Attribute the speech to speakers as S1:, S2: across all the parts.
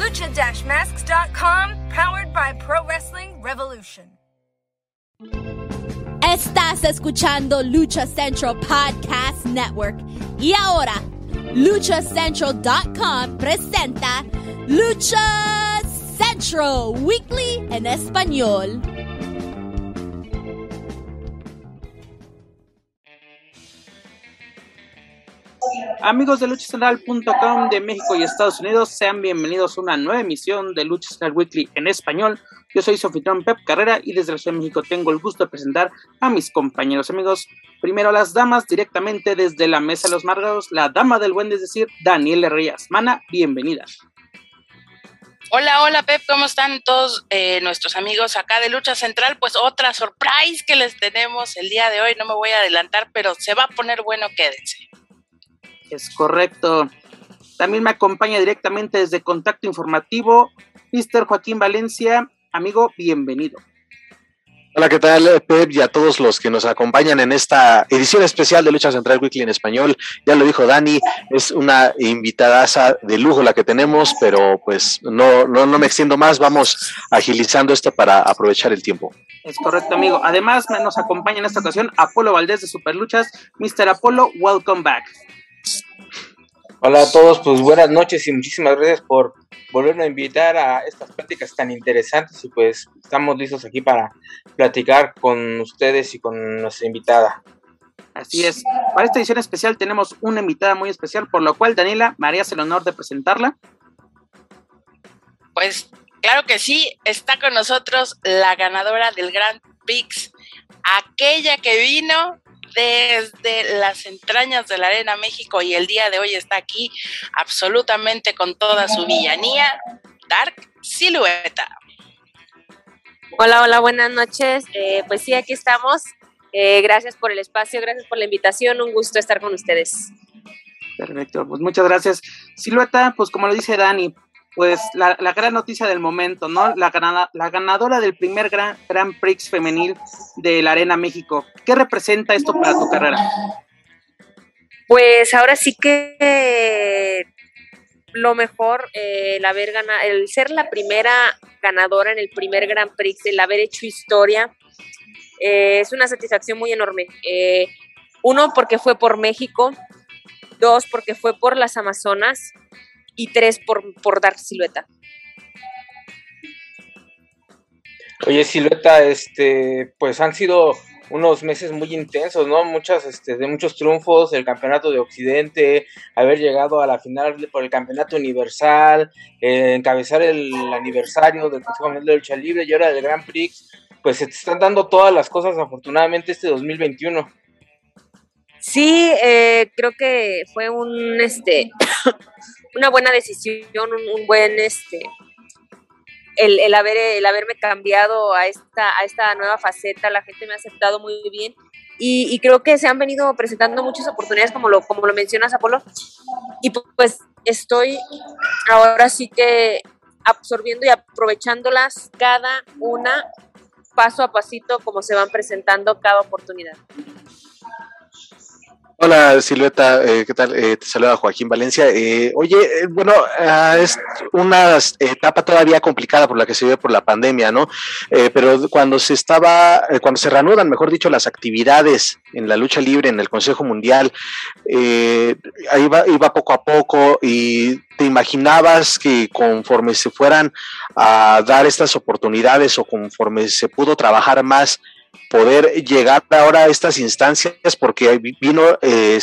S1: Lucha-masks.com, powered by Pro Wrestling Revolution.
S2: Estás escuchando Lucha Central Podcast Network. Y ahora, luchacentral.com presenta Lucha Central Weekly en español.
S3: Amigos de luchacentral.com de México y Estados Unidos, sean bienvenidos a una nueva emisión de Lucha Central Weekly en español. Yo soy Sofitron Pep Carrera y desde la Ciudad de México tengo el gusto de presentar a mis compañeros amigos. Primero las damas directamente desde la Mesa de los Margados, la dama del buen, es decir, Daniela Reyes. Mana, bienvenida.
S4: Hola, hola Pep, ¿cómo están todos eh, nuestros amigos acá de Lucha Central? Pues otra surprise que les tenemos el día de hoy, no me voy a adelantar, pero se va a poner bueno, quédense.
S3: Es correcto. También me acompaña directamente desde Contacto Informativo, Mr. Joaquín Valencia. Amigo, bienvenido.
S5: Hola, ¿qué tal, Pep? Y a todos los que nos acompañan en esta edición especial de Lucha Central Weekly en español. Ya lo dijo Dani, es una invitada de lujo la que tenemos, pero pues no, no, no me extiendo más, vamos agilizando esto para aprovechar el tiempo.
S3: Es correcto, amigo. Además, nos acompaña en esta ocasión Apolo Valdés de Superluchas. Mr. Apolo, welcome back.
S6: Hola a todos, pues buenas noches y muchísimas gracias por volvernos a invitar a estas pláticas tan interesantes y pues estamos listos aquí para platicar con ustedes y con nuestra invitada.
S3: Así es. Para esta edición especial tenemos una invitada muy especial, por lo cual Daniela, me harías el honor de presentarla.
S4: Pues claro que sí, está con nosotros la ganadora del Grand Prix, aquella que vino desde las entrañas de la Arena México y el día de hoy está aquí absolutamente con toda su villanía, Dark Silueta.
S7: Hola, hola, buenas noches. Eh, pues sí, aquí estamos. Eh, gracias por el espacio, gracias por la invitación, un gusto estar con ustedes.
S3: Perfecto, pues muchas gracias. Silueta, pues como lo dice Dani, pues la, gran noticia del momento, ¿no? La, ganadora del primer gran, Grand Prix femenil de la Arena México. ¿Qué representa esto para tu carrera?
S7: Pues ahora sí que lo mejor, eh, el haber ganado, el ser la primera ganadora en el primer Grand Prix, el haber hecho historia, eh, es una satisfacción muy enorme. Eh, uno, porque fue por México, dos, porque fue por las Amazonas, y tres por, por dar silueta.
S6: Oye, silueta, este, pues han sido unos meses muy intensos, ¿no? Muchas, este, de muchos triunfos, el campeonato de Occidente, haber llegado a la final por el campeonato universal, eh, encabezar el aniversario del Consejo Mundial de Lucha Libre y ahora del Grand Prix, pues se te están dando todas las cosas afortunadamente este 2021.
S7: Sí, eh, creo que fue un, este, una buena decisión, un, buen, este, el, el, haber, el haberme cambiado a esta, a esta nueva faceta, la gente me ha aceptado muy bien y, creo que se han venido presentando muchas oportunidades como lo, como lo mencionas, Apolo, y pues estoy ahora sí que absorbiendo y aprovechándolas cada una paso a pasito como se van presentando cada oportunidad.
S5: Hola Silueta, eh, ¿qué tal? Eh, te saluda Joaquín Valencia. Eh, oye, eh, bueno, ah, es una etapa todavía complicada por la que se vive por la pandemia, ¿no? pero cuando se estaba, cuando se reanudan, mejor dicho, las actividades en la lucha libre, en el Consejo Mundial, ahí iba, iba poco a poco y te imaginabas que conforme se fueran a dar estas oportunidades o conforme se pudo trabajar más, poder llegar ahora a estas instancias porque vino eh,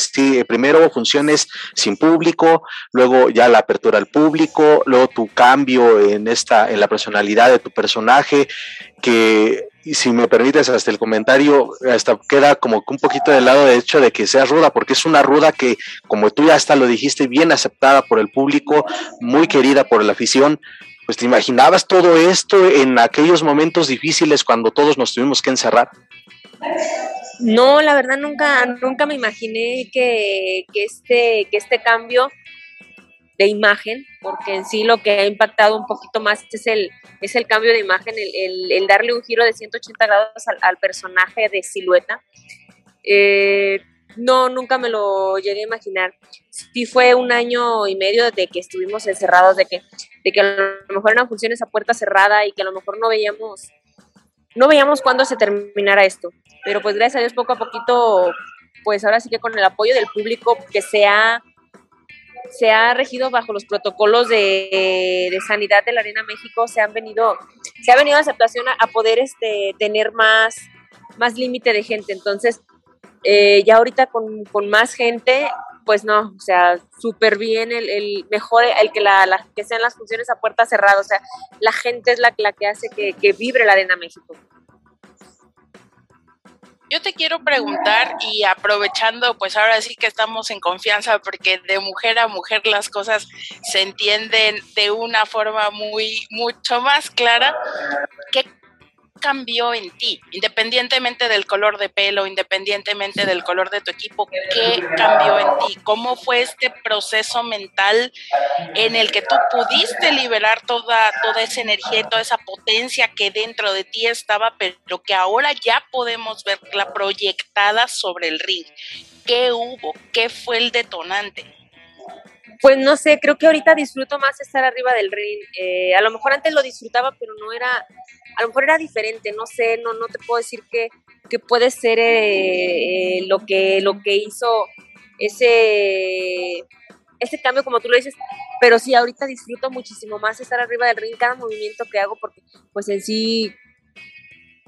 S5: primero funciones sin público, luego ya la apertura al público, luego tu cambio en esta en la personalidad de tu personaje que si me permites hasta el comentario hasta queda como un poquito del lado de hecho de que sea ruda porque es una ruda que como tú ya hasta lo dijiste bien aceptada por el público, muy querida por la afición pues te imaginabas todo esto en aquellos momentos difíciles cuando todos nos tuvimos que encerrar.
S7: No, la verdad nunca, nunca me imaginé que, que, este, que este cambio de imagen, porque en sí lo que ha impactado un poquito más es el, es el cambio de imagen, el, el, darle un giro de 180 grados al, personaje de silueta. Eh, no, nunca me lo llegué a imaginar. Sí fue un año y medio de que estuvimos encerrados, de que, de que a lo mejor eran funciones a puerta cerrada y que a lo mejor no veíamos, no veíamos cuándo se terminara esto. Pero pues gracias a Dios poco a poquito, pues ahora sí que con el apoyo del público que se ha se ha regido bajo los protocolos de, de, sanidad de la Arena México, se han venido, se ha venido a aceptación a, poder este, tener más, más límite de gente. Entonces, eh, ya ahorita con, con, más gente, pues no, o sea, súper bien, el, el, mejor, el que, la, que sean las funciones a puerta cerrada, o sea, la gente es la, la que hace que, que vibre la Arena México.
S4: Yo te quiero preguntar y aprovechando, pues ahora sí que estamos en confianza porque de mujer a mujer las cosas se entienden de una forma muy, mucho más clara. ¿Qué cambió en ti? Independientemente del color de pelo, independientemente del color de tu equipo, ¿qué cambió en ti? ¿Cómo fue este proceso mental en el que tú pudiste liberar toda, toda esa energía y toda esa potencia que dentro de ti estaba, pero que ahora ya podemos verla proyectada sobre el ring? ¿Qué hubo? ¿Qué fue el detonante?
S7: Pues no sé, creo que ahorita disfruto más estar arriba del ring. Eh, a lo mejor antes lo disfrutaba, pero no era, a lo mejor era diferente, no sé, no, no te puedo decir que, que puede ser eh, eh, lo, que, lo que hizo ese, ese cambio, como tú lo dices, pero sí, ahorita disfruto muchísimo más estar arriba del ring, cada movimiento que hago, porque pues en sí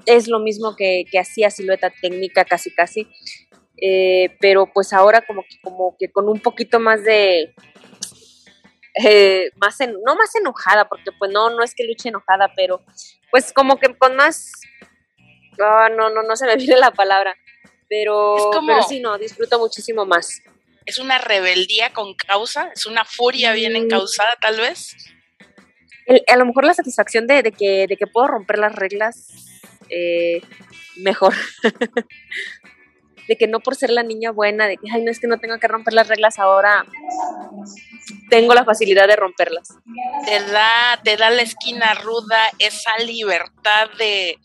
S7: es lo mismo que, que hacía silueta técnica casi casi. pero pues ahora como que, como que con un poquito más de, eh, más no más enojada, porque pues no, no es que luche enojada, pero pues como que con más, ah, no, no, no se me viene la palabra, pero, pero sí, no, disfruto muchísimo más.
S4: Es una rebeldía con causa, es una furia bien mm. encausada tal vez.
S7: a lo mejor la satisfacción de, que, de que puedo romper las reglas eh, mejor. de que no por ser la niña buena, de que, ay, no es que no tengo que romper las reglas ahora, tengo la facilidad de romperlas.
S4: Te da, te da la esquina ruda esa libertad de,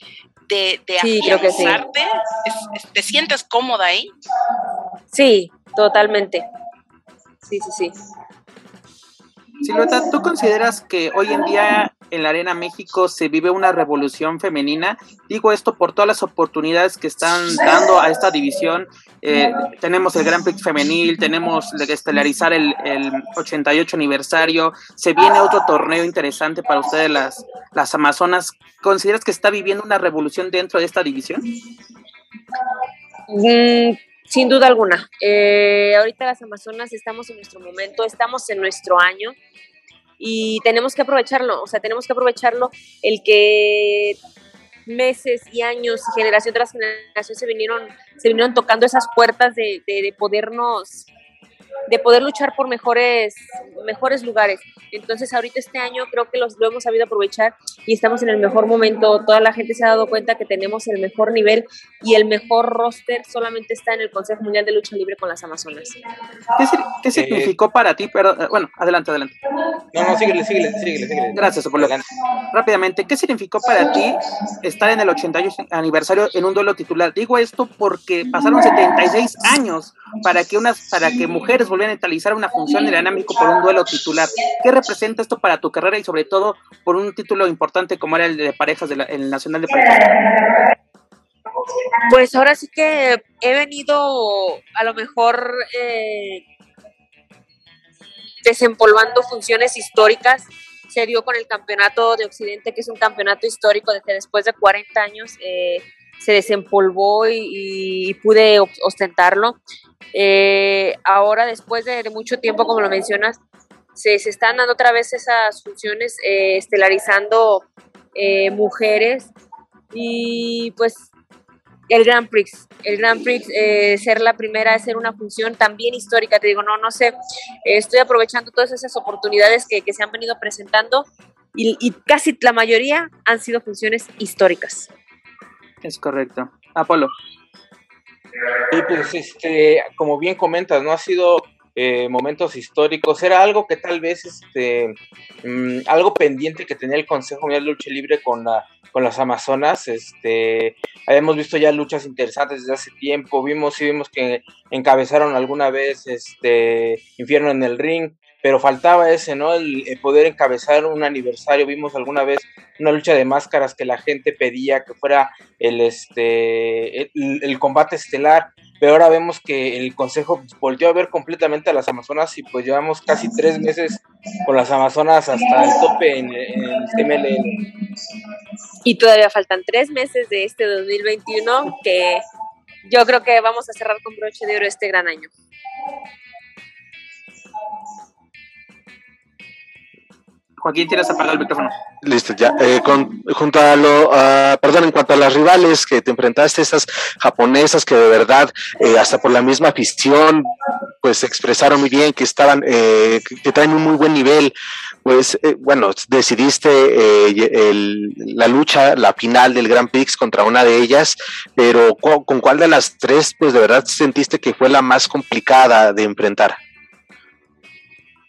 S4: de, de sí, creo que sí. ¿Te sientes cómoda ahí?
S7: Sí, totalmente. Sí, sí, sí.
S3: Silueta, ¿tú consideras que hoy en día en la Arena México se vive una revolución femenina. Digo esto por todas las oportunidades que están dando a esta división. Eh, tenemos el Gran Prix femenil, tenemos de estelarizar el, el, 88 aniversario, se viene otro torneo interesante para ustedes las, las Amazonas. ¿Consideras que está viviendo una revolución dentro de esta división?
S7: Mm, sin duda alguna. Eh, ahorita las Amazonas estamos en nuestro momento, estamos en nuestro año y tenemos que aprovecharlo, o sea, tenemos que aprovecharlo el que meses y años y generación tras generación se vinieron, se vinieron tocando esas puertas de, de, de podernos de poder luchar por mejores, mejores lugares. Entonces ahorita este año creo que los, lo hemos sabido aprovechar y estamos en el mejor momento. Toda la gente se ha dado cuenta que tenemos el mejor nivel y el mejor roster solamente está en el Consejo Mundial de Lucha Libre con las Amazonas.
S3: ¿Qué, significó para ti? Pero, eh, bueno, adelante, adelante.
S6: No, no, síguele, síguele, síguele. síguele.
S3: Gracias, Apolo. Rápidamente, ¿qué significó para ti estar en el 88 aniversario en un duelo titular? Digo esto porque pasaron 76 años para que unas, para que mujeres volvieran a una función de México por un duelo titular. ¿Qué representa esto para tu carrera y sobre todo por un título importante como era el de parejas el Nacional de Parejas?
S7: Pues ahora sí que he venido a lo mejor eh, desempolvando funciones históricas. Se dio con el campeonato de Occidente, que es un campeonato histórico de que después de 40 años eh, se desempolvó y, pude ostentarlo. Eh, ahora, después de, mucho tiempo, como lo mencionas, se, se están dando otra vez esas funciones, eh, estelarizando eh, mujeres y pues el Grand Prix, el Grand Prix ser la primera, ser una función también histórica, te digo, no, no sé, estoy aprovechando todas esas oportunidades que, que se han venido presentando y, casi la mayoría han sido funciones históricas.
S3: Es correcto. Apolo.
S6: Y pues, este, como bien comentas, ¿no? Ha sido eh, momentos históricos. Era algo que tal vez, este, mm, algo pendiente que tenía el Consejo Mundial de Lucha Libre con, la, con las Amazonas. Este, habíamos visto ya luchas interesantes desde hace tiempo. Vimos, sí vimos que encabezaron alguna vez, este, Infierno en el Ring pero faltaba ese, ¿no? El, poder encabezar un aniversario. Vimos alguna vez una lucha de máscaras que la gente pedía que fuera el, este, el, combate estelar, pero ahora vemos que el Consejo volvió a ver completamente a las Amazonas y pues llevamos casi tres meses con las Amazonas hasta el tope en, en CMLL.
S7: Y todavía faltan tres meses de este 2021 que yo creo que vamos a cerrar con broche de oro este gran año.
S3: Joaquín, tienes apagado el micrófono.
S5: Listo, ya. Eh, junto a lo, perdón, en cuanto a las rivales que te enfrentaste, estas japonesas que de verdad, eh, hasta por la misma afición, pues expresaron muy bien que estaban, eh, que, traen un muy buen nivel, pues bueno, decidiste la lucha, la final del Grand Prix contra una de ellas, pero ¿con cuál de las tres, pues de verdad sentiste que fue la más complicada de enfrentar?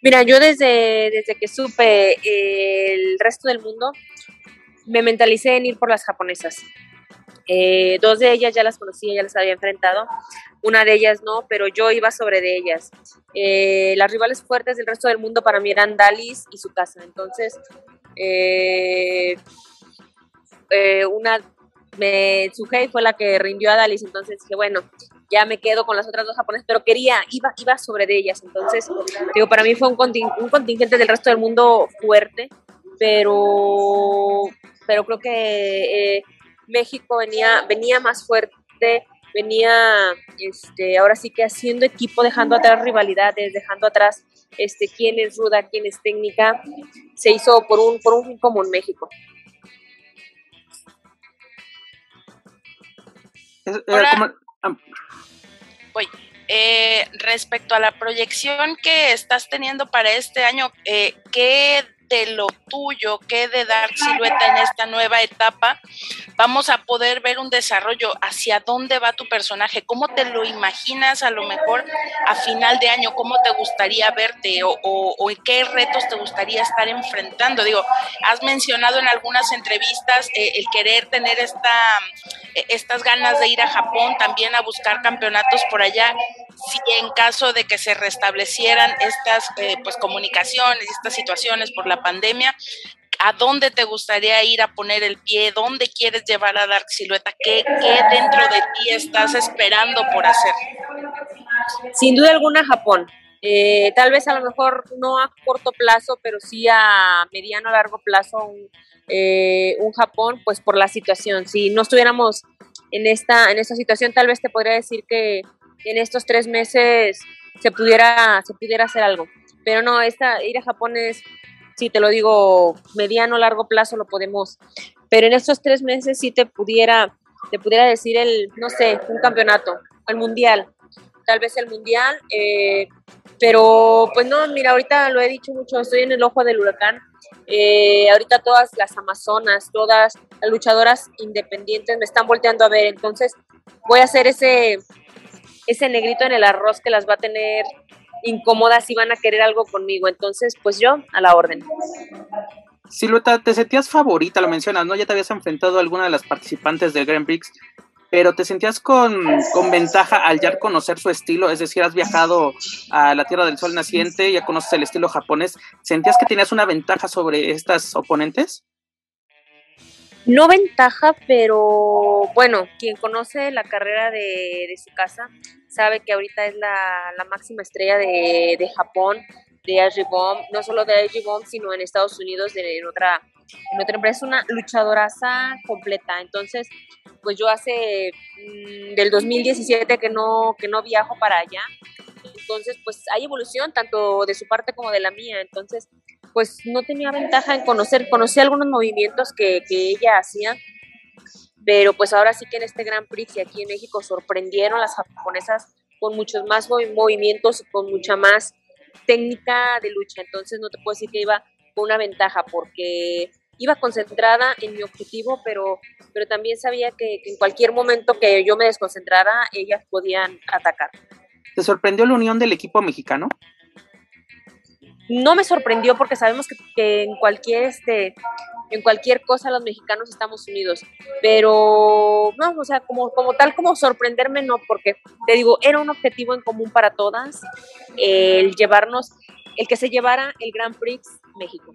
S7: Mira, yo desde, desde que supe el resto del mundo, me mentalicé en ir por las japonesas. Eh, dos de ellas ya las conocía, ya las había enfrentado. Una de ellas no, pero yo iba sobre de ellas. Eh, las rivales fuertes del resto del mundo para mí eran Dalis y su casa. Entonces, eh, una me, fue la que rindió a Dalis. Entonces dije, bueno, ya me quedo con las otras dos japonesas, pero quería, iba, iba sobre de ellas. Entonces, digo, para mí fue un, un contingente del resto del mundo fuerte, pero, pero creo que eh, México venía, venía más fuerte, venía, este, ahora sí que haciendo equipo, dejando atrás rivalidades, dejando atrás este, quién es ruda, quién es técnica, se hizo por un, por un fin común México.
S4: Eh, respecto a la proyección que estás teniendo para este año, eh, ¿qué de lo tuyo, qué de dar silueta en esta nueva etapa, vamos a poder ver un desarrollo hacia dónde va tu personaje, cómo te lo imaginas a lo mejor a final de año, cómo te gustaría verte o, o, qué retos te gustaría estar enfrentando. Digo, has mencionado en algunas entrevistas eh, el querer tener esta, eh, estas ganas de ir a Japón, también a buscar campeonatos por allá, si en caso de que se restablecieran estas eh, pues comunicaciones, estas situaciones por la pandemia, ¿a dónde te gustaría ir a poner el pie? ¿Dónde quieres llevar a Dark Silueta? ¿Qué, dentro de ti estás esperando por hacer?
S7: Sin duda alguna Japón. Eh, tal vez a lo mejor no a corto plazo, pero sí a mediano, largo plazo un, eh, un Japón, pues por la situación. Si no estuviéramos en esta, en esta situación, tal vez te podría decir que en estos tres meses se pudiera, se pudiera hacer algo. Pero no, esta, ir a Japón es si te lo digo, mediano, largo plazo lo podemos, pero en estos tres meses sí te pudiera, te pudiera decir el, no sé, un campeonato, el mundial, tal vez el mundial, eh, pero pues no, mira, ahorita lo he dicho mucho, estoy en el ojo del huracán, eh, ahorita todas las amazonas, todas las luchadoras independientes me están volteando a ver, entonces voy a hacer ese, ese negrito en el arroz que las va a tener incómodas y van a querer algo conmigo. Entonces, pues yo a la orden.
S3: Silueta, te sentías favorita, lo mencionas, ¿no? Ya te habías enfrentado a alguna de las participantes del Grand Prix, pero te sentías con, con, ventaja al ya conocer su estilo, es decir, has viajado a la Tierra del Sol naciente, ya conoces el estilo japonés, ¿sentías que tenías una ventaja sobre estas oponentes?
S7: No ventaja, pero bueno, quien conoce la carrera de, su casa sabe que ahorita es la, máxima estrella de, de Japón, de Bomb, no solo de Bomb, sino en Estados Unidos, de, en, otra, en otra empresa, una luchadoraza completa. Entonces, pues yo hace mm, del 2017 que no, que no viajo para allá. Entonces, pues hay evolución tanto de su parte como de la mía. Entonces, pues no tenía ventaja en conocer, conocí algunos movimientos que, que ella hacía pero pues ahora sí que en este Gran Prix y aquí en México sorprendieron las japonesas con muchos más movimientos y con mucha más técnica de lucha, entonces no te puedo decir que iba fue una ventaja porque iba concentrada en mi objetivo, pero, pero también sabía que, que en cualquier momento que yo me desconcentrara, ellas podían atacar.
S3: ¿Te sorprendió la unión del equipo mexicano?
S7: No me sorprendió porque sabemos que, que, en cualquier este en cualquier cosa los mexicanos estamos unidos pero no o sea como como tal como sorprenderme no porque te digo era un objetivo en común para todas el llevarnos el que se llevara el Grand Prix México.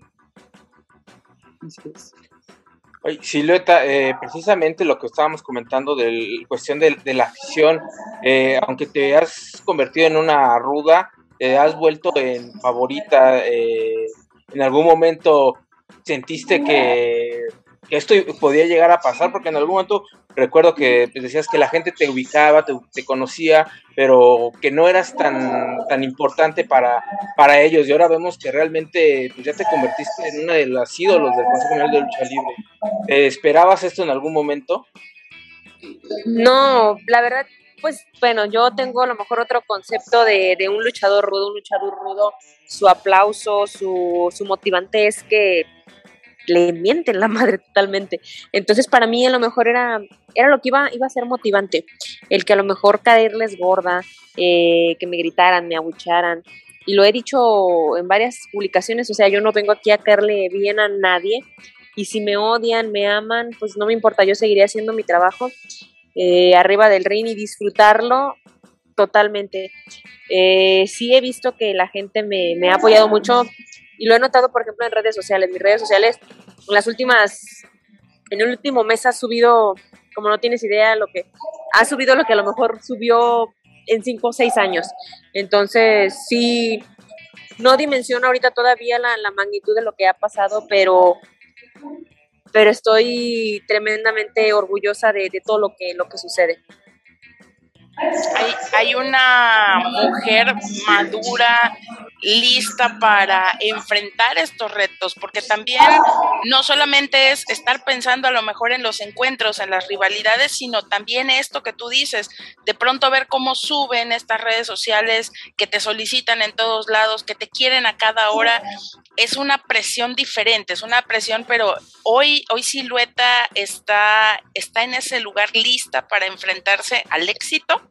S6: Oye, Silueta, eh, precisamente lo que estábamos comentando de la cuestión de, de la afición, eh, aunque te has convertido en una ruda, te has vuelto en favorita, eh, en algún momento sentiste que, esto podía llegar a pasar, porque en algún momento recuerdo que pues, decías que la gente te ubicaba, te, conocía, pero que no eras tan, tan importante para, para ellos, y ahora vemos que realmente pues, ya te convertiste en uno de los ídolos del Consejo Mundial de Lucha Libre. ¿Eh, ¿Esperabas esto en algún momento?
S7: No, la verdad pues bueno, yo tengo a lo mejor otro concepto de, de, un luchador rudo, un luchador rudo, su aplauso, su, su motivante es que le mienten la madre totalmente. Entonces para mí a lo mejor era, era lo que iba, iba a ser motivante, el que a lo mejor caerles gorda, eh, que me gritaran, me abucharan. Y lo he dicho en varias publicaciones, o sea, yo no vengo aquí a caerle bien a nadie. Y si me odian, me aman, pues no me importa, yo seguiré haciendo mi trabajo eh, arriba del ring y disfrutarlo totalmente. Eh, sí he visto que la gente me, ha apoyado mucho y lo he notado, por ejemplo, en redes sociales. Mis redes sociales, en las últimas, en el último mes ha subido, como no tienes idea, lo que ha subido lo que a lo mejor subió en cinco o seis años. Entonces, sí, no dimensiono ahorita todavía la magnitud de lo que ha pasado, pero pero estoy tremendamente orgullosa de, de todo lo que, lo que sucede.
S4: Hay, una mujer madura, lista para enfrentar estos retos, porque también no solamente es estar pensando a lo mejor en los encuentros, en las rivalidades, sino también esto que tú dices, de pronto ver cómo suben estas redes sociales, que te solicitan en todos lados, que te quieren a cada hora, es una presión diferente, es una presión, pero hoy, hoy Silueta está, está en ese lugar lista para enfrentarse al éxito.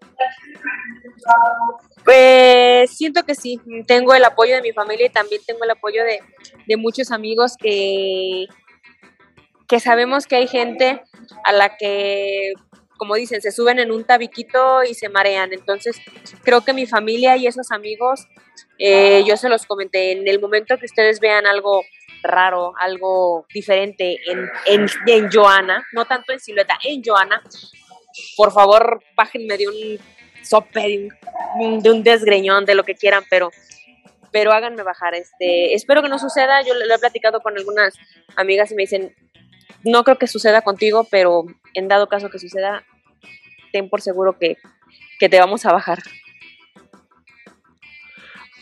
S7: Pues siento que sí, tengo el apoyo de mi familia y también tengo el apoyo de, de muchos amigos que, que sabemos que hay gente a la que como dicen, se suben en un tabiquito y se marean. Entonces, creo que mi familia y esos amigos, eh, yo se los comenté, en el momento que ustedes vean algo raro, algo diferente en, en, en Joana, no tanto en silueta, en Joana, por favor, bájenme de un sope, de un, de un desgreñón, de lo que quieran, pero pero háganme bajar. Este, espero que no suceda. Yo lo he platicado con algunas amigas y me dicen, no creo que suceda contigo, pero en dado caso que suceda, ten por seguro que, que te vamos a bajar.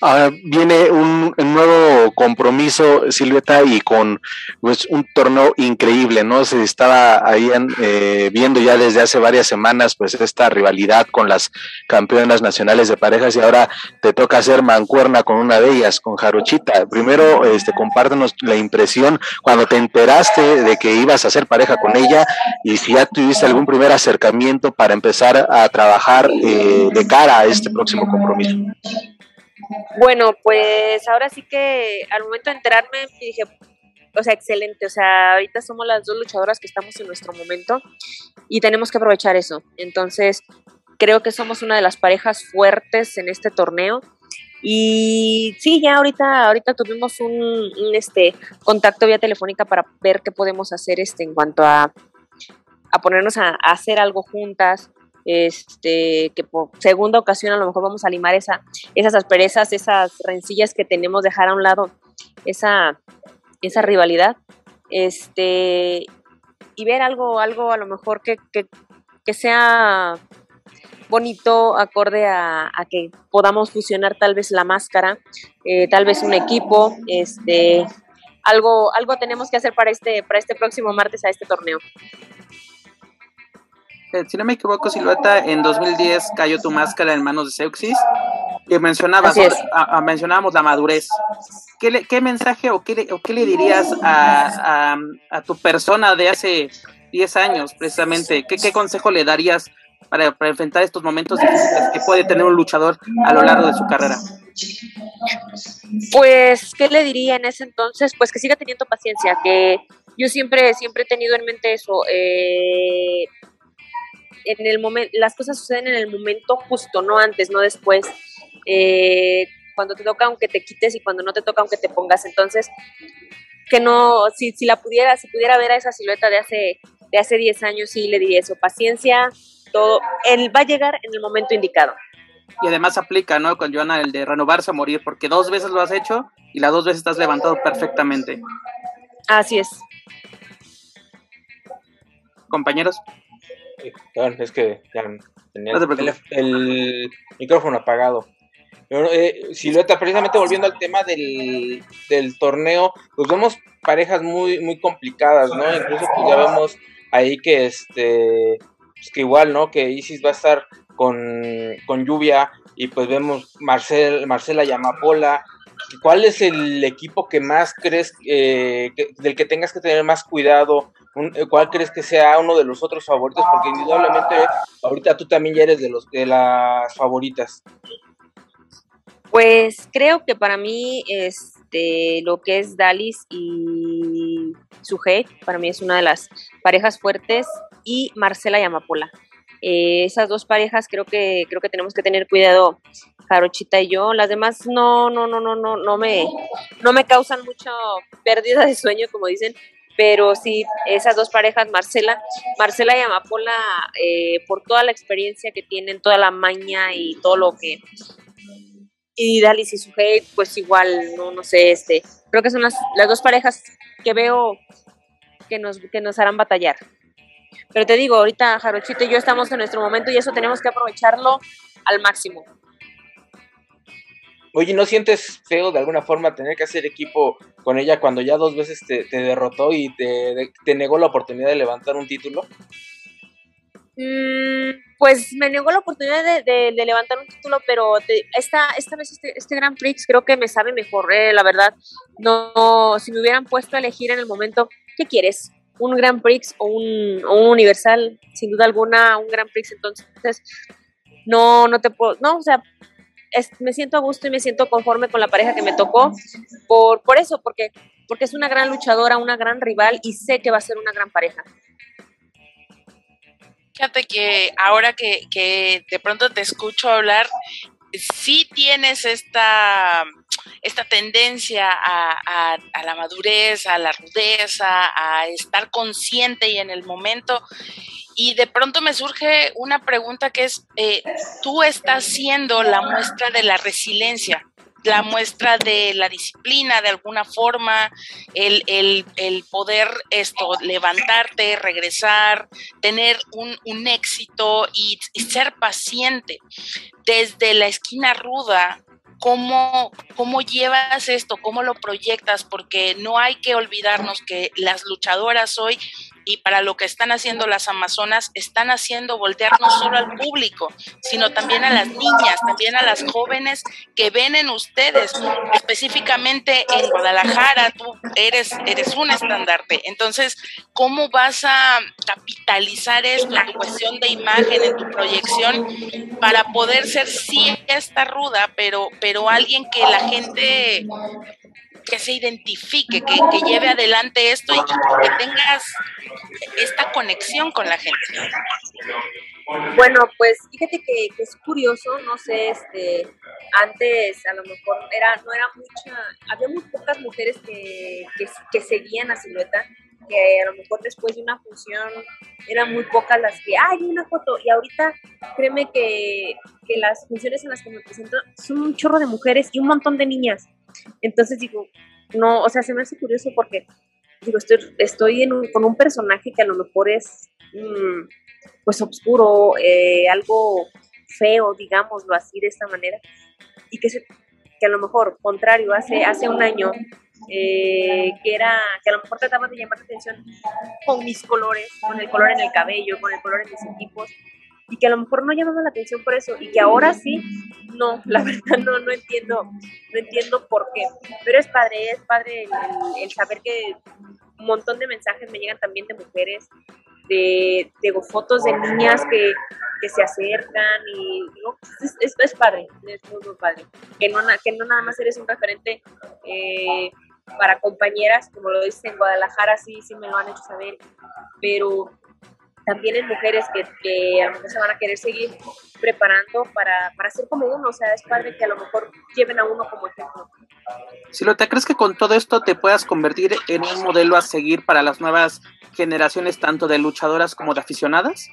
S5: Uh, viene un, un, nuevo compromiso, Silveta, y con pues, un torneo increíble, ¿no? Se estaba ahí eh, viendo ya desde hace varias semanas, pues, esta rivalidad con las campeonas nacionales de parejas, y ahora te toca hacer mancuerna con una de ellas, con Jarochita. Primero, este, compártenos la impresión cuando te enteraste de que ibas a hacer pareja con ella, y si ya tuviste algún primer acercamiento para empezar a trabajar eh, de cara a este próximo compromiso.
S7: Bueno, pues ahora sí que al momento de enterarme dije, o sea, excelente, o sea, ahorita somos las dos luchadoras que estamos en nuestro momento y tenemos que aprovechar eso. Entonces, creo que somos una de las parejas fuertes en este torneo. Y sí, ya ahorita, ahorita tuvimos un, este contacto vía telefónica para ver qué podemos hacer este en cuanto a, a ponernos a hacer algo juntas, este, que por segunda ocasión a lo mejor vamos a limar esa, esas asperezas, esas rencillas que tenemos, dejar a un lado esa, esa rivalidad, este, y ver algo, algo a lo mejor que, que, que sea bonito, acorde a, a, que podamos fusionar tal vez la máscara, eh, tal vez un equipo, este, algo, algo tenemos que hacer para este, para este próximo martes a este torneo.
S3: Si no me equivoco, Silueta, en 2010 cayó tu máscara en manos de Seuxis que mencionabas, mencionábamos la madurez. ¿Qué, ¿Qué, mensaje o qué, le, o qué le dirías a, a, tu persona de hace 10 años, precisamente? ¿Qué, qué consejo le darías para, para, enfrentar estos momentos difíciles que puede tener un luchador a lo largo de su carrera?
S7: Pues, ¿qué le diría en ese entonces? Pues que siga teniendo paciencia, que yo siempre, siempre he tenido en mente eso. Eh, en el momento, las cosas suceden en el momento justo, no antes, no después. Eh, cuando te toca aunque te quites y cuando no te toca aunque te pongas. Entonces, que no, si, si la pudiera, si pudiera ver a esa silueta de hace, de hace 10 años, sí le diría eso, paciencia, todo, él va a llegar en el momento indicado.
S3: Y además aplica, ¿no? Con Joana el de renovarse a morir, porque dos veces lo has hecho y las dos veces estás levantado perfectamente.
S7: Así es.
S3: Compañeros.
S6: Es que ya tenía el, micrófono apagado. Eh, Silueta, precisamente volviendo al tema del, del, torneo, pues vemos parejas muy, muy complicadas, ¿no? Incluso pues ya vemos ahí que este pues que igual, ¿no? Que Isis va a estar con, con lluvia y pues vemos Marcel, Marcela y Amapola. ¿Cuál es el equipo que más crees eh, del que tengas que tener más cuidado? Eh, ¿Cuál crees que sea uno de los otros favoritos? Porque indudablemente ahorita tú también ya eres de los de las favoritas.
S7: Pues creo que para mí este lo que es Dalis y Sujei, para mí es una de las parejas fuertes y Marcela y Amapola. Eh, esas dos parejas creo que creo que tenemos que tener cuidado Jarochita y yo. Las demás no no no no no no me no me causan mucha pérdida de sueño como dicen. Pero sí esas dos parejas Marcela Marcela y Amapola eh, por toda la experiencia que tienen toda la maña y todo lo que y Dalis y Sujei pues igual no no sé este creo que son las, las dos parejas que veo que nos que nos harán batallar pero te digo, ahorita Jarochito y yo estamos en nuestro momento y eso tenemos que aprovecharlo al máximo.
S6: Oye, ¿no sientes feo de alguna forma tener que hacer equipo con ella cuando ya dos veces te, derrotó y te, negó la oportunidad de levantar un título?
S7: Mm, pues me negó la oportunidad de, levantar un título, pero esta, esta vez este, este Grand Prix creo que me sabe mejor, eh, la verdad. No, si me hubieran puesto a elegir en el momento, ¿qué quieres? Un Grand Prix o un, Universal, sin duda alguna, un Grand Prix, entonces no, no te puedo, no, o sea, me siento a gusto y me siento conforme con la pareja que me tocó, por, por eso, porque, porque es una gran luchadora, una gran rival y sé que va a ser una gran pareja.
S4: Fíjate que ahora que, que de pronto te escucho hablar, sí tienes esta, esta tendencia a, la madurez, a la rudeza, a estar consciente y en el momento. Y de pronto me surge una pregunta que es, eh, tú estás siendo la muestra de la resiliencia, la muestra de la disciplina de alguna forma, el, poder esto, levantarte, regresar, tener un, éxito y, ser paciente. Desde la esquina ruda, ¿cómo, ¿cómo llevas esto? ¿Cómo lo proyectas? Porque no hay que olvidarnos que las luchadoras hoy y para lo que están haciendo las Amazonas, están haciendo voltear no solo al público, sino también a las niñas, también a las jóvenes que ven en ustedes, específicamente en Guadalajara, tú eres, eres un estandarte. Entonces, ¿cómo vas a capitalizar esto en cuestión de imagen, en tu proyección, para poder ser sí esta ruda, pero, pero alguien que la gente que se identifique, que, lleve adelante esto y que tengas esta conexión con la gente.
S7: Bueno, pues fíjate que, es curioso, no sé, este, antes a lo mejor era, no era mucha, había muy pocas mujeres que, que, seguían a Silueta, que a lo mejor después de una función eran muy pocas las que, ay, una foto, y ahorita créeme que, que las funciones en las que me presento son un chorro de mujeres y un montón de niñas. Entonces digo, no, o sea, se me hace curioso porque digo, estoy, estoy en con un personaje que a lo mejor es mm, pues oscuro, eh, algo feo, digámoslo así de esta manera, y que, se, que a lo mejor, contrario, hace, hace un año, eh, que era, que a lo mejor trataba de llamar la atención con mis colores, con el color en el cabello, con el color en mis equipos, y que a lo mejor no llamaba la atención por eso, y que ahora sí no, la verdad no, no entiendo, no entiendo por qué. Pero es padre, es padre el, saber que un montón de mensajes me llegan también de mujeres, de, de fotos de niñas que, que se acercan y es, es, padre, es muy padre. Que no, que no nada más eres un referente eh, para compañeras, como lo dice en Guadalajara, sí, sí me lo han hecho saber, pero también en mujeres que, que, a lo mejor se van a querer seguir preparando para, para ser como uno, o sea, es padre que a lo mejor lleven a uno como ejemplo.
S3: Si lo te crees que con todo esto te puedas convertir en un modelo a seguir para las nuevas generaciones, tanto de luchadoras como de aficionadas?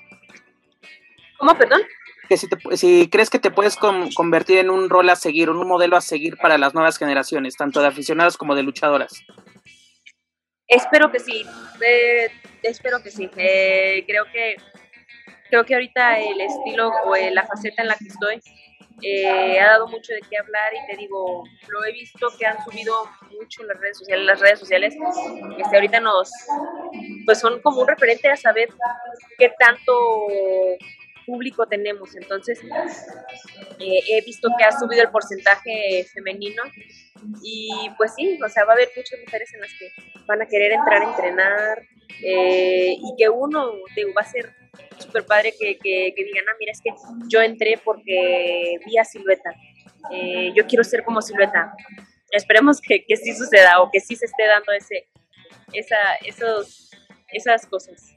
S7: ¿Cómo, perdón?
S3: Que si, si crees que te puedes convertir en un rol a seguir, en un modelo a seguir para las nuevas generaciones, tanto de aficionadas como de luchadoras.
S7: Espero que sí, eh, espero que sí. Eh, creo que creo que ahorita el estilo o la faceta en la que estoy eh, ha dado mucho de qué hablar y te digo, lo he visto que han subido mucho las redes sociales, las redes sociales, este, ahorita nos, pues son como un referente a saber qué tanto público tenemos. Entonces, eh, he visto que ha subido el porcentaje femenino y pues sí, o sea, va a haber muchas mujeres en las que van a querer entrar a entrenar eh, y que uno digo, va a ser súper padre que, que, digan, ah, mira, es que yo entré porque vi a Silueta, eh, yo quiero ser como Silueta. Esperemos que, que sí suceda o que sí se esté dando ese, esa, esos, esas cosas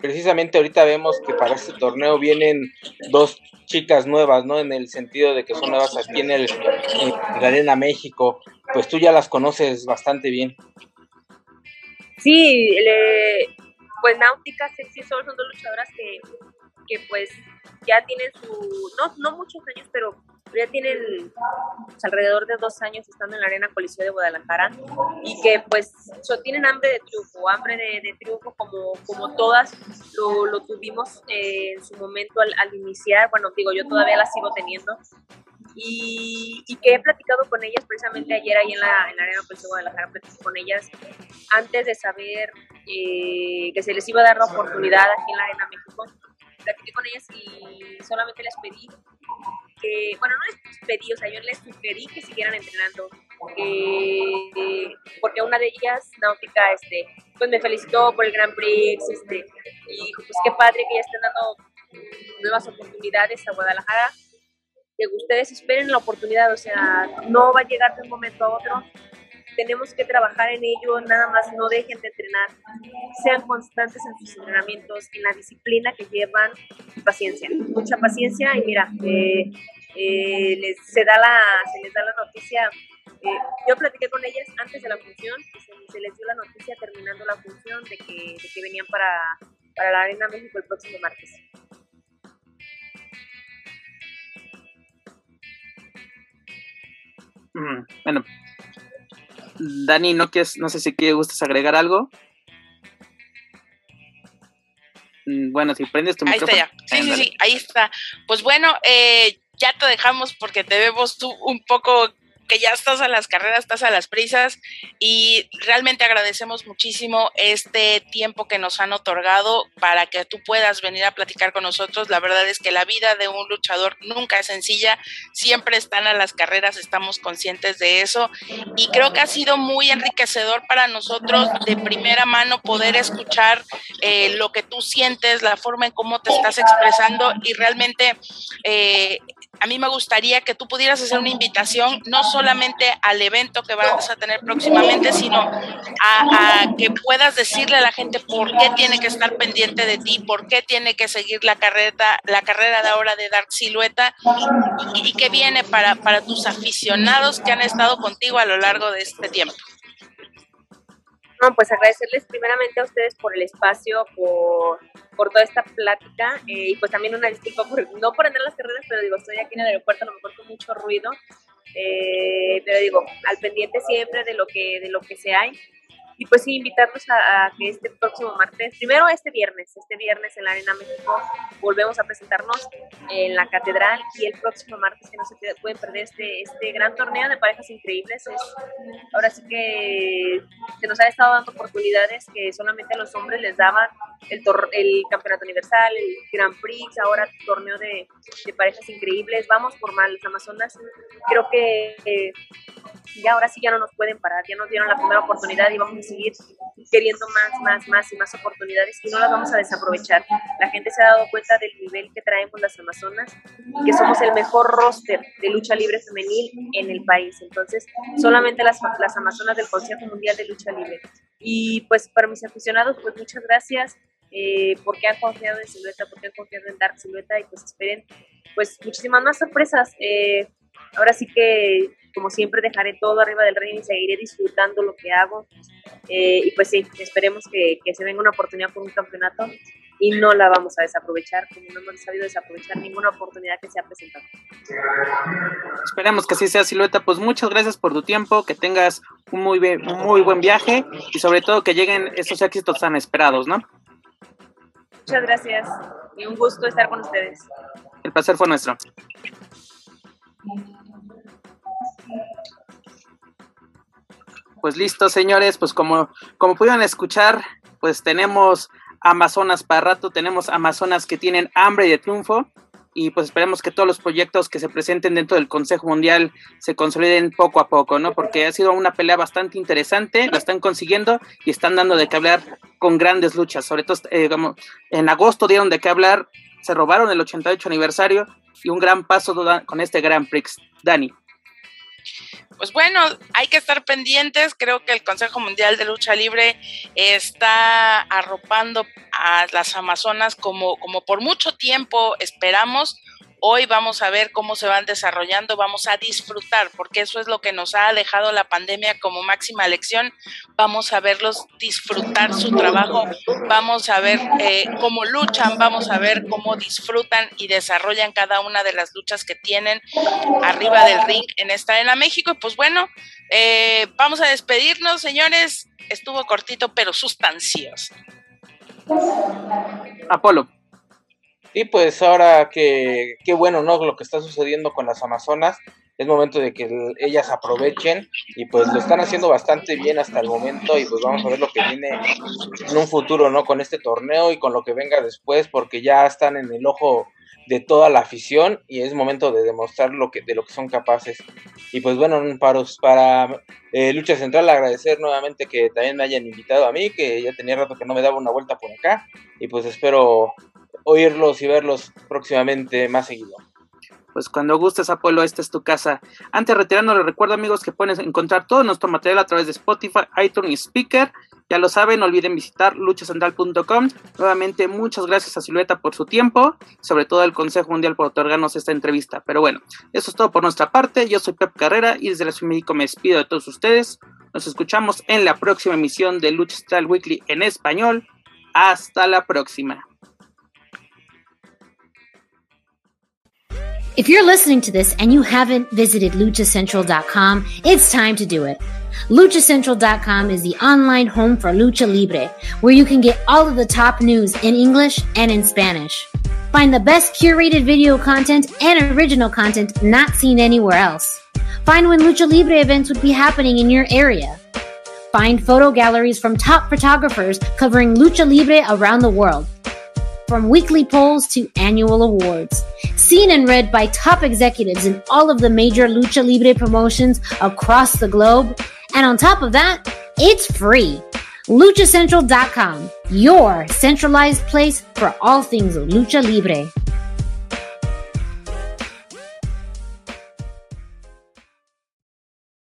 S6: precisamente ahorita vemos que para este torneo vienen dos chicas nuevas, ¿no? En el sentido de que son nuevas aquí en, el, la Arena México. Pues tú ya las conoces bastante bien.
S7: Sí, pues Náutica, Sexy Sol son dos luchadoras que, que pues ya tienen su, no, no muchos años, pero ya tienen pues, alrededor de dos años estando en la Arena Coliseo de Guadalajara y que pues tienen hambre de triunfo, hambre de, triunfo como, como todas lo, lo tuvimos eh, en su momento al, al, iniciar, bueno, digo, yo todavía la sigo teniendo. Y, y, que he platicado con ellas precisamente ayer ahí en la, en la Arena Coliseo de Guadalajara, platicé con ellas antes de saber eh, que se les iba a dar la oportunidad aquí en la Arena México. Platiqué con ellas y solamente les pedí que, bueno, no les pedí, o sea, yo les sugerí que siguieran entrenando, porque una de ellas, Náutica, este, pues me felicitó por el Grand Prix, este, y dijo, pues qué padre que ya estén dando nuevas oportunidades a Guadalajara, que ustedes esperen la oportunidad, o sea, no va a llegar de un momento a otro, tenemos que trabajar en ello, nada más no dejen de entrenar, sean constantes en sus entrenamientos, en la disciplina que llevan paciencia, mucha paciencia y mira, eh, eh, les, se, da la, se les da la noticia, eh, yo platiqué con ellas antes de la función y se, les dio la noticia terminando la función de que, de que venían para, para la Arena México el próximo martes.
S3: Bueno, Dani, ¿no, quieres, no sé si quieres, gustas agregar algo? Mm, bueno, si prendes tu
S4: ahí
S3: micrófono.
S4: Ahí está ya. Sí, sí, sí, ahí está. Pues bueno, eh, ya te dejamos porque te vemos tú un poco que ya estás a las carreras, estás a las prisas y realmente agradecemos muchísimo este tiempo que nos han otorgado para que tú puedas venir a platicar con nosotros. La verdad es que la vida de un luchador nunca es sencilla, siempre están a las carreras, estamos conscientes de eso y creo que ha sido muy enriquecedor para nosotros de primera mano poder escuchar eh, lo que tú sientes, la forma en cómo te estás expresando y realmente eh, a mí me gustaría que tú pudieras hacer una invitación, no solamente al evento que vas a tener próximamente, sino a, que puedas decirle a la gente por qué tiene que estar pendiente de ti, por qué tiene que seguir la carrera, la carrera de ahora de Dark Silueta y, y qué viene para, para tus aficionados que han estado contigo a lo largo de este tiempo.
S7: No, pues agradecerles primeramente a ustedes por el espacio, por, por toda esta plática eh, y pues también una disculpa por, no por andar las carreras, pero digo, estoy aquí en el aeropuerto, a lo mejor con mucho ruido, eh, pero digo, al pendiente siempre de lo que, de lo que se hay Y pues sí, invitarlos a, que este próximo martes, primero este viernes, este viernes en la Arena México, volvemos a presentarnos en la Catedral y el próximo martes que no se pueden perder este, este gran torneo de parejas increíbles. Es, ahora sí que se nos ha estado dando oportunidades que solamente a los hombres les daban el, el Campeonato Universal, el Grand Prix, ahora torneo de, de parejas increíbles. Vamos por más, las Amazonas. Creo que eh, ya ahora sí ya no nos pueden parar, ya nos dieron la primera oportunidad y vamos a seguir queriendo más, más, más y más oportunidades y no las vamos a desaprovechar. La gente se ha dado cuenta del nivel que traemos las Amazonas y que somos el mejor roster de lucha libre femenil en el país. Entonces, solamente las, las Amazonas del Consejo Mundial de Lucha Libre. Y pues para mis aficionados, pues muchas gracias. Eh, porque han confiado en Silueta, porque han confiado en Dark Silueta y pues esperen pues muchísimas más sorpresas. Eh, ahora sí que como siempre dejaré todo arriba del ring y seguiré disfrutando lo que hago. Eh, y pues sí, esperemos que, que, se venga una oportunidad por un campeonato y no la vamos a desaprovechar, como no hemos sabido desaprovechar ninguna oportunidad que se ha presentado.
S3: Esperemos que así sea, Silueta. Pues muchas gracias por tu tiempo, que tengas un muy, muy buen viaje y sobre todo que lleguen esos éxitos tan esperados, ¿no?
S7: Muchas gracias y un gusto estar con ustedes.
S3: El placer fue nuestro. Pues listo, señores, pues como, como pudieron escuchar, pues tenemos Amazonas para rato, tenemos Amazonas que tienen hambre de triunfo y pues esperemos que todos los proyectos que se presenten dentro del Consejo Mundial se consoliden poco a poco, ¿no? Porque ha sido una pelea bastante interesante, la están consiguiendo y están dando de qué hablar con grandes luchas, sobre todo eh, en agosto dieron de qué hablar, se robaron el 88 aniversario y un gran paso con este Grand Prix. Dani
S4: pues bueno, hay que estar pendientes. Creo que el Consejo Mundial de Lucha Libre está arropando a las Amazonas como, como por mucho tiempo esperamos. Hoy vamos a ver cómo se van desarrollando, vamos a disfrutar, porque eso es lo que nos ha dejado la pandemia como máxima lección. Vamos a verlos disfrutar su trabajo, vamos a ver eh, cómo luchan, vamos a ver cómo disfrutan y desarrollan cada una de las luchas que tienen arriba del ring en esta arena México. Pues bueno, eh, vamos a despedirnos, señores. Estuvo cortito, pero sustancioso.
S3: Apolo.
S6: Y pues ahora que, qué bueno, ¿no? Lo que está sucediendo con las Amazonas, es momento de que ellas aprovechen y pues lo están haciendo bastante bien hasta el momento y pues vamos a ver lo que viene en un futuro, ¿no? Con este torneo y con lo que venga después, porque ya están en el ojo de toda la afición y es momento de demostrar lo que, de lo que son capaces. Y pues bueno, para, para eh, Lucha Central agradecer nuevamente que también me hayan invitado a mí, que ya tenía rato que no me daba una vuelta por acá y pues espero oírlos y verlos próximamente más seguido.
S3: Pues cuando gustes, Apolo, esta es tu casa. Antes retirando, les recuerdo, amigos, que pueden encontrar todo nuestro material a través de Spotify, iTunes y Speaker. Ya lo saben, no olviden visitar luchacentral.com. Nuevamente, muchas gracias a Silueta por su tiempo, sobre todo al Consejo Mundial por otorgarnos esta entrevista. Pero bueno, eso es todo por nuestra parte. Yo soy Pep Carrera y desde la Ciudad de me despido de todos ustedes. Nos escuchamos en la próxima emisión de Lucha Central Weekly en español. Hasta la próxima.
S8: If you're listening to this and you haven't visited luchacentral.com, it's time to do it. LuchaCentral.com is the online home for Lucha Libre, where you can get all of the top news in English and in Spanish. Find the best curated video content and original content not seen anywhere else. Find when Lucha Libre events would be happening in your area. Find photo galleries from top photographers covering Lucha Libre around the world from weekly polls to annual awards. Seen and read by top executives in all of the major Lucha Libre promotions across the globe. And on top of that, it's free. LuchaCentral.com, your centralized place for all things Lucha Libre.